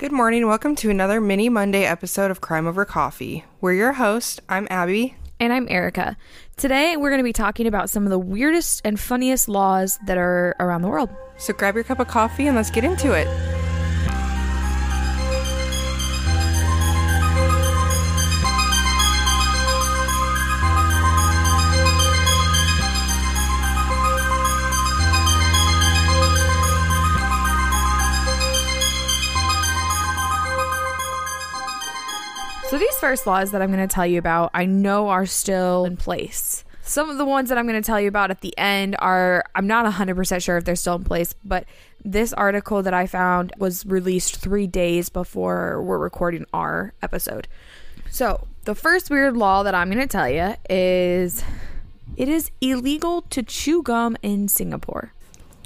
Good morning. Welcome to another mini Monday episode of Crime Over Coffee. We're your host. I'm Abby. And I'm Erica. Today, we're going to be talking about some of the weirdest and funniest laws that are around the world. So grab your cup of coffee and let's get into it. So, these first laws that I'm going to tell you about, I know are still in place. Some of the ones that I'm going to tell you about at the end are, I'm not 100% sure if they're still in place, but this article that I found was released three days before we're recording our episode. So, the first weird law that I'm going to tell you is it is illegal to chew gum in Singapore.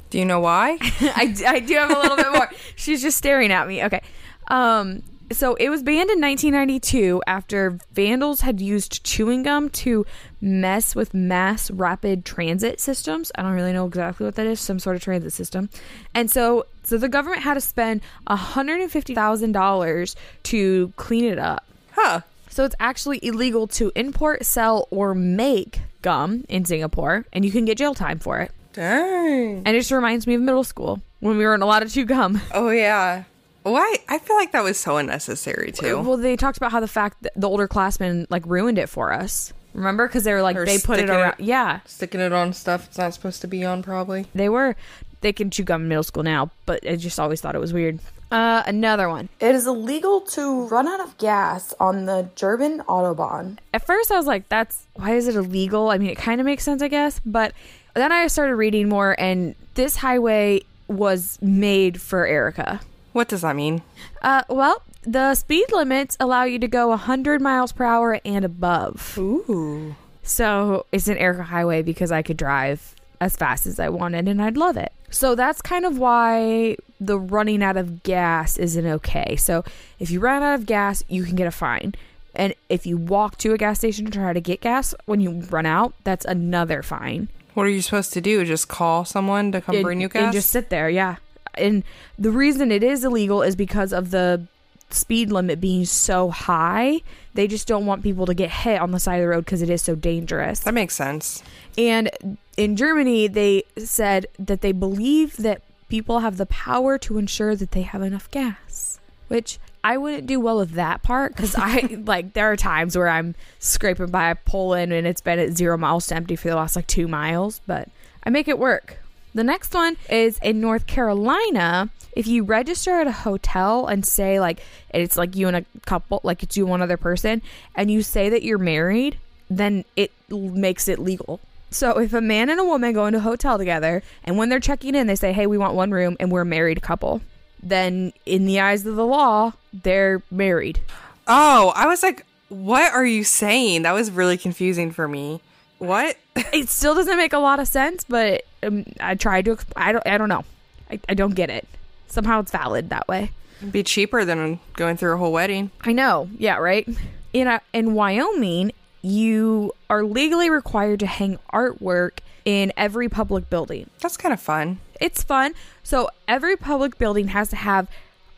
Do you know why? I, I do have a little bit more. She's just staring at me. Okay. Um, so it was banned in 1992 after vandals had used chewing gum to mess with mass rapid transit systems. I don't really know exactly what that is, some sort of transit system. And so so the government had to spend $150,000 to clean it up. Huh. So it's actually illegal to import, sell or make gum in Singapore and you can get jail time for it. Dang. And it just reminds me of middle school when we were in a lot of chew gum. Oh, yeah. Why? I feel like that was so unnecessary, too. Well, they talked about how the fact that the older classmen like ruined it for us. Remember? Because they were like Or they put it sticking around. it- Yeah, Sticking it on stuff it's not supposed to be on, probably. they were. They can chew gum in middle school now, but I just always thought it was weird. Uh, another one. It is illegal to run out of gas on the German Autobahn. At first, I was like, "That's why is it illegal?" I mean, it kind of makes sense, I guess. But then I started reading more, and this highway was made for Erica. What does that mean? Uh, well, the speed limits allow you to go 100 miles per hour and above. Ooh. So it's an Erica highway because I could drive as fast as I wanted and I'd love it. So that's kind of why the running out of gas isn't okay. So if you run out of gas, you can get a fine. And if you walk to a gas station to try to get gas when you run out, that's another fine. What are you supposed to do? Just call someone to come and, bring you gas? and just sit there, yeah. And the reason it is illegal is because of the speed limit being so high. They just don't want people to get hit on the side of the road because it is so dangerous. that makes sense. And in Germany, they said that they believe that people have the power to ensure that they have enough gas, which I wouldn't do well with that part because I like there are times where I'm scraping by Poland and it's been at zero miles to empty for the last like two miles, but I make it work. The next one is in North Carolina. If you register at a hotel and say like it's like you and a couple, like it's you and one other person, and you say that you're married, then it makes it legal. So if a man and a woman go into a hotel together, and when they're checking in, they say, "Hey, we want one room, and we're a married couple," then in the eyes of the law, they're married. Oh, I was like, what are you saying? That was really confusing for me. What? It still doesn't make a lot of sense, but um, I tried to. Exp- I don't. I don't know. I, I don't get it. Somehow it's valid that way. It'd be cheaper than going through a whole wedding. I know. Yeah, right. In a, in Wyoming, you are legally required to hang artwork in every public building. That's kind of fun. It's fun. So every public building has to have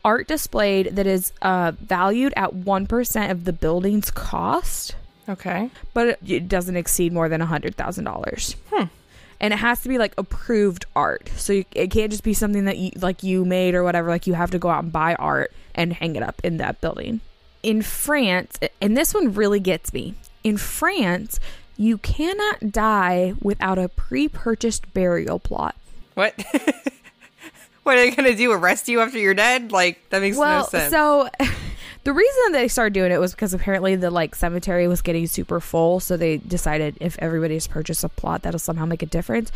art displayed that is uh, valued at one percent of the building's cost, Okay. but it, doesn't exceed more than a hundred thousand dollars. Hmm. And it has to be like approved art, so you, it can't just be something that you like you made or whatever. Like you have to go out and buy art and hang it up in that building. In France, and this one really gets me. In France, you cannot die without a pre-purchased burial plot. What? what are they gonna do? Arrest you after you're dead? Like that makes well, no sense. so the reason they started doing it was because apparently the like cemetery was getting super full, so they decided if everybody's purchased a plot, that'll somehow make a difference.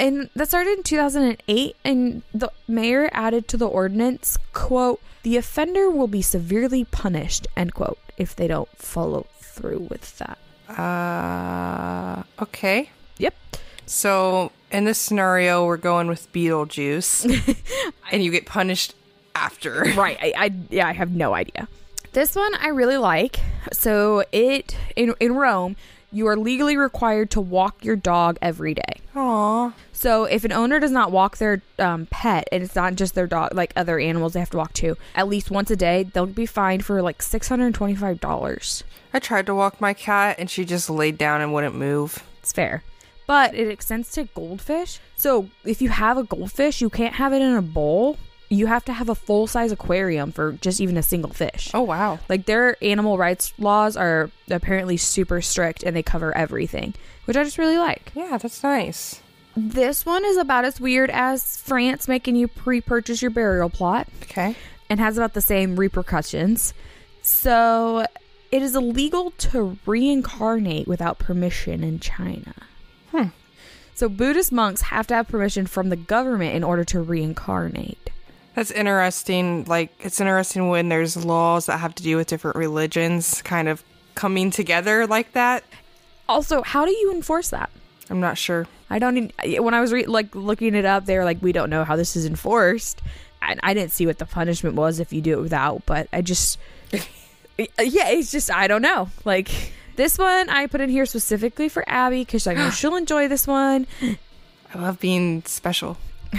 And that started in 2008, and the mayor added to the ordinance, "quote The offender will be severely punished," end quote, if they don't follow through with that. uh, okay. Yep. So in this scenario, we're going with Beetlejuice, and you get punished after. right I, I yeah i have no idea this one i really like so it in in rome you are legally required to walk your dog every day. Aw. So if an owner does not walk their um, pet, and it's not just their dog, like other animals, they have to walk too, at least once a day, they'll be fined for like six hundred and twenty-five dollars. I tried to walk my cat and she just laid down and wouldn't move. It's fair. But it extends to goldfish. So if you have a goldfish, you can't have it in a bowl. You have to have a full size aquarium for just even a single fish. Oh, wow. Like their animal rights laws are apparently super strict and they cover everything, which I just really like. Yeah, that's nice. This one is about as weird as France making you pre purchase your burial plot Okay. and has about the same repercussions. So it is illegal to reincarnate without permission in China. Hmm. So Buddhist monks have to have permission from the government in order to reincarnate. That's interesting. Like, it's interesting when there's laws that have to do with different religions kind of coming together like that. Also, how do you enforce that? I'm not sure. I don't. Even, when I was re- like looking it up, they were like, "We don't know how this is enforced." And I didn't see what the punishment was if you do it without. But I just, yeah, it's just I don't know. Like this one, I put in here specifically for Abby because I know she'll enjoy this one. I love being special.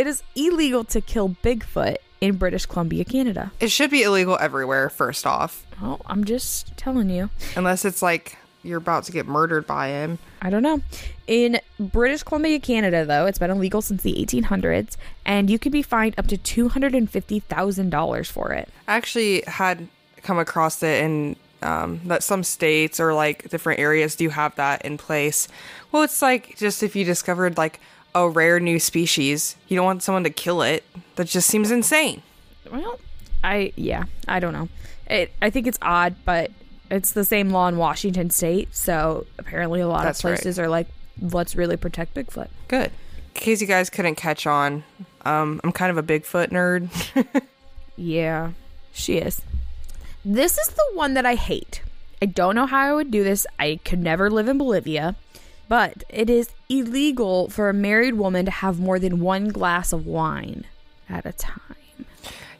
It is illegal to kill Bigfoot in British Columbia, Canada. It should be illegal everywhere, first off. Well, I'm just telling you. Unless it's like you're about to get murdered by him. I don't know. In British Columbia, Canada, though, it's been illegal since the 1800s, and you can be fined up to $250,000 for it. I actually had come across it in um, that some states or like different areas do have that in place. Well, it's like just if you discovered like a rare new species, you don't want someone to kill it. That just seems insane. Well, I yeah, I don't know. It I think it's odd, but it's the same law in Washington state, so apparently a lot That's of right. places are like let's really protect Bigfoot. Good. In case you guys couldn't catch on, um, I'm kind of a Bigfoot nerd. Yeah, she is. This is the one that I hate. I don't know how I would do this. I could never live in Bolivia, but it is illegal for a married woman to have more than one glass of wine at a time.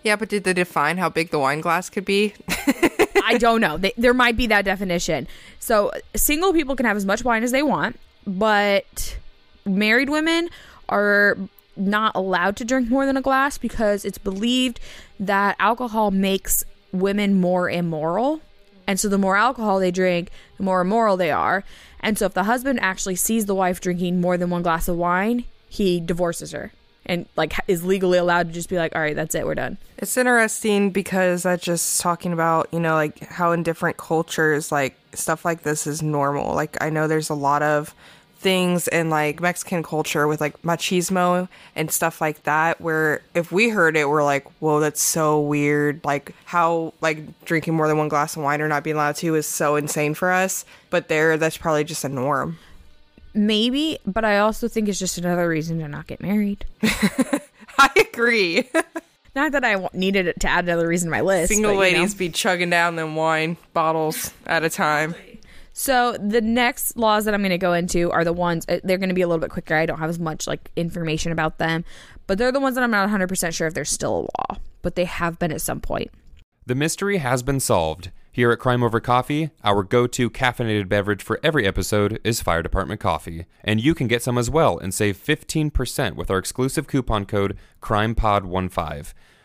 yeah, but did they define how big the wine glass could be? I don't know. They, there might be that definition. So single people can have as much wine as they want, but married women are not allowed to drink more than a glass because it's believed that alcohol makes women more immoral. And so the more alcohol they drink, the more immoral they are. And so if the husband actually sees the wife drinking more than one glass of wine, he divorces her and like is legally allowed to just be like, "All right, that's it, we're done." It's interesting because that's just talking about, you know, like how in different cultures, like stuff like this is normal. Like, I know there's a lot of things in like Mexican culture with like machismo and stuff like that, where if we heard it, we're like, whoa, that's so weird. Like, how, like, drinking more than one glass of wine or not being allowed to is so insane for us. But there, that's probably just a norm. Maybe, but I also think it's just another reason to not get married. I agree. Not that I needed it to add another reason to my list. Single but, you know. ladies be chugging down them wine bottles at a time. So the next laws that I'm going to go into are the ones uh, they're going to be a little bit quicker. I don't have as much like information about them, but they're the ones that I'm not 100% sure if they're still a law, but they have been at some point. The mystery has been solved. Here at Crime Over Coffee, our go to caffeinated beverage for every episode is Fire Department Coffee. And you can get some as well and save 15% with our exclusive coupon code CrimePod15.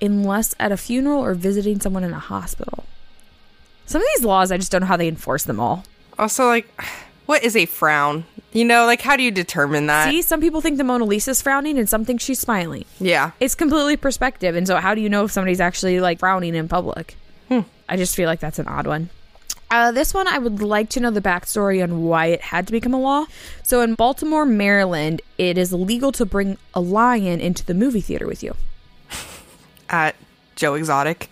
unless at a funeral or visiting someone in a hospital. Some of these laws, I just don't know how they enforce them all. Also, like, what is a frown? You know, like, how do you determine that? See, some people think the Mona Lisa's frowning and some think she's smiling. Yeah. It's completely perspective. And so, how do you know if somebody's actually like frowning in public? I just feel like that's an odd one. Uh, this one, I would like to know the backstory on why it had to become a law. So, in Baltimore, Maryland, it is illegal to bring a lion into the movie theater with you. At Joe Exotic.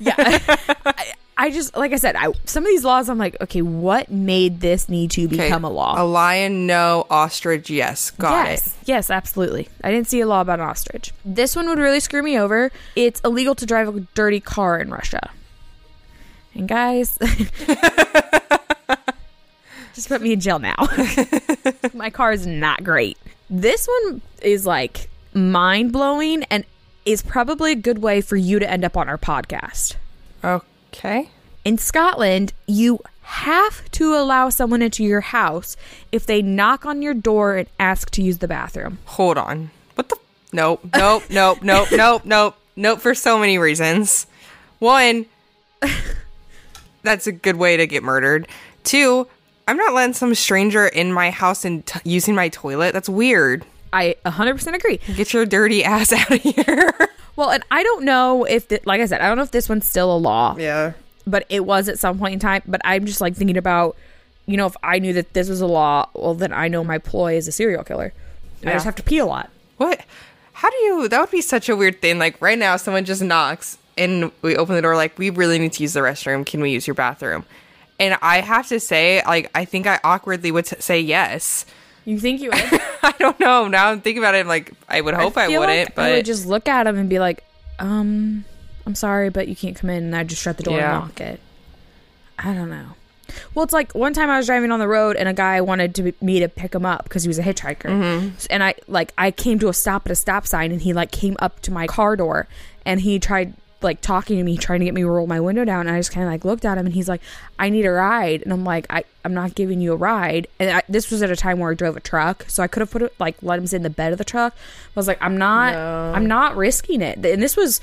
Yeah. I, I just like I said, I some of these laws I'm like, okay, what made this need to Okay, become a law? A lion, no. Ostrich, yes. Got yes, it. yes, absolutely. I didn't see a law about an ostrich. This one would really screw me over. It's illegal to drive a dirty car in Russia. And guys, just put me in jail now. My car is not great. This one is like mind blowing and is probably a good way for you to end up on our podcast. Okay. In Scotland, you have to allow someone into your house if they knock on your door and ask to use the bathroom. Hold on. What the? Nope. Nope. nope. Nope. Nope. Nope. Nope. For so many reasons. One, that's a good way to get murdered. Two, I'm not letting some stranger in my house and t- using my toilet. That's weird. I 100% agree. Get your dirty ass out of here. Well, and I don't know if, th- like I said, I don't know if this one's still a law, yeah. but it was at some point in time. But I'm just like thinking about, you know, if I knew that this was a law, well, then I know my ploy is a serial killer. I just have to pee a lot. What? How do you? That would be such a weird thing. Like right now, someone just knocks and we open the door. Like we really need to use the restroom. Can we use your bathroom? And I have to say, like I think I awkwardly would say yes. You think you would? I don't know. Now I'm thinking about it. I'm like, I would hope I, feel wouldn't, like but I would just look at him and be like, um, I'm sorry, but you can't come in. And I just shut the door Yeah. and lock it. I don't know. Well, it's like one time I was driving on the road and a guy wanted to me to pick him up because he was a hitchhiker, Mm-hmm. and I like I came to a stop at a stop sign and he like came up to my car door and he tried like talking to me, trying to get me to roll my window down. And I just kind of like looked at him and he's like, "I need a ride," and I'm like, "I I'm not giving you a ride." And I, this was at a time where I drove a truck, so I could have put it like let him sit in the bed of the truck. I was like, "I'm not I'm not risking it," and this was.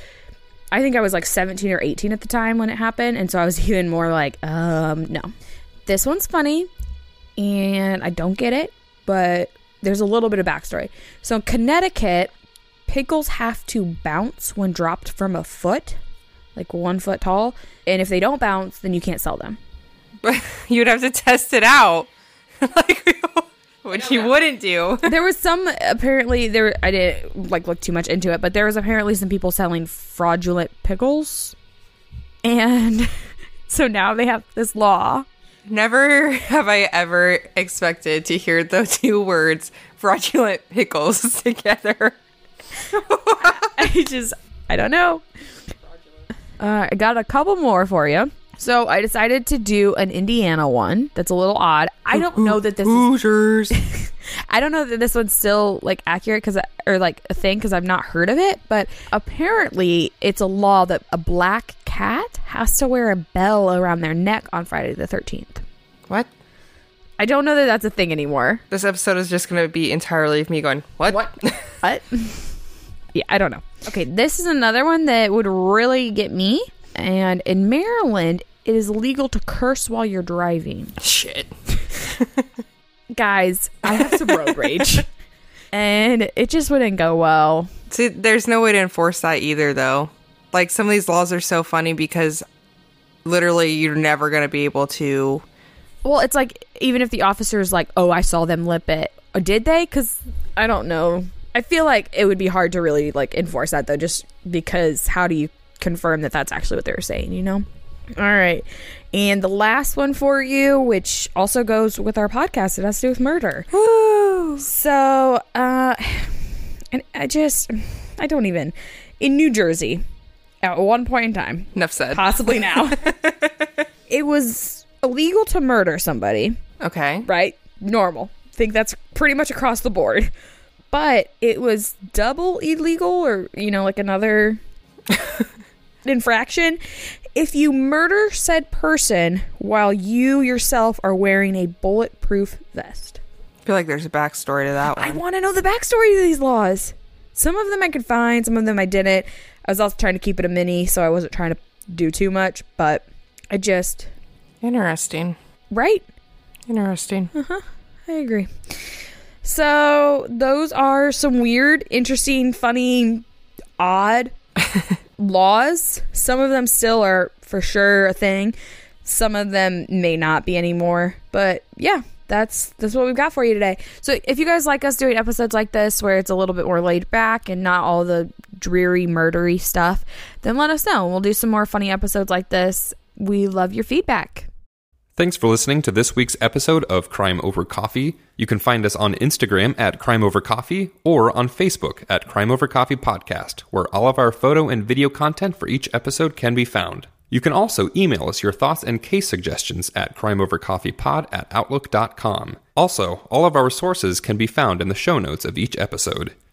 I think I was like 17 or 18 at the time when it happened. And so I was even more like, um, no. This one's funny and I don't get it, but there's a little bit of backstory. So in Connecticut, pickles have to bounce when dropped from a foot, like one foot tall. And if they don't bounce, then you can't sell them. you'd have to test it out, like which you wouldn't do. there was some apparently there I didn't like look too much into it, but there was apparently some people selling fraudulent pickles. And so now they have this law Never have I ever expected to hear the two words fraudulent pickles together. I just, I don't know. Uh, I got a couple more for you. So I decided to do an Indiana one. That's a little odd. I don't know that this is, Hoosiers. I don't know that this one's still like accurate because or like a thing because I've not heard of it. But apparently, it's a law that a black cat has to wear a bell around their neck on Friday the thirteenth. what? I don't know that that's a thing anymore. This episode is just going to be entirely of me going, what? What? What? yeah, I don't know. Okay, this is another one that would really get me. And in Maryland, it is legal to curse while you're driving. Shit. Guys, I have some road rage. And it just wouldn't go well. See, there's no way to enforce that either, though. Like, some of these laws are so funny because literally you're never going to be able to. Well, it's like even if the officer is like, "Oh, I saw them lip it," uh, did they? Because I don't know. I feel like it would be hard to really like enforce that though, just because how do you confirm that that's actually what they were saying? You know. All right, and the last one for you, which also goes with our podcast, it has to do with murder. Woo! So, uh, and I just, I don't even. In New Jersey, at one point in time, Enough said. possibly now, it was illegal to murder somebody Okay. right? Normal. Think that's pretty much across the board. But it was double illegal or, you know, like another infraction if you murder said person while you yourself are wearing a bulletproof vest. I feel like there's a backstory to that I want to know the backstory to these laws. Some of them I could find, some of them I didn't. I was also trying to keep it a mini, so I wasn't trying to do too much, but I just, Interesting. right? Interesting. Uh huh. I agree. So those are some weird, interesting, funny, odd laws. Some of them still are for sure a thing. Some of them may not be anymore. But yeah, that's that's what we've got for you today. So if you guys like us doing episodes like this where it's a little bit more laid back and not all the dreary murdery stuff, then let us know. We'll do some more funny episodes like this we love your feedback. Thanks for listening to this week's episode of Crime Over Coffee. You can find us on Instagram at Crime Over Coffee or on Facebook at Crime Over Coffee Podcast, where all of our photo and video content for each episode can be found. You can also email us your thoughts and case suggestions at crimeovercoffeepod at outlook.com. Also, all of our sources can be found in the show notes of each episode.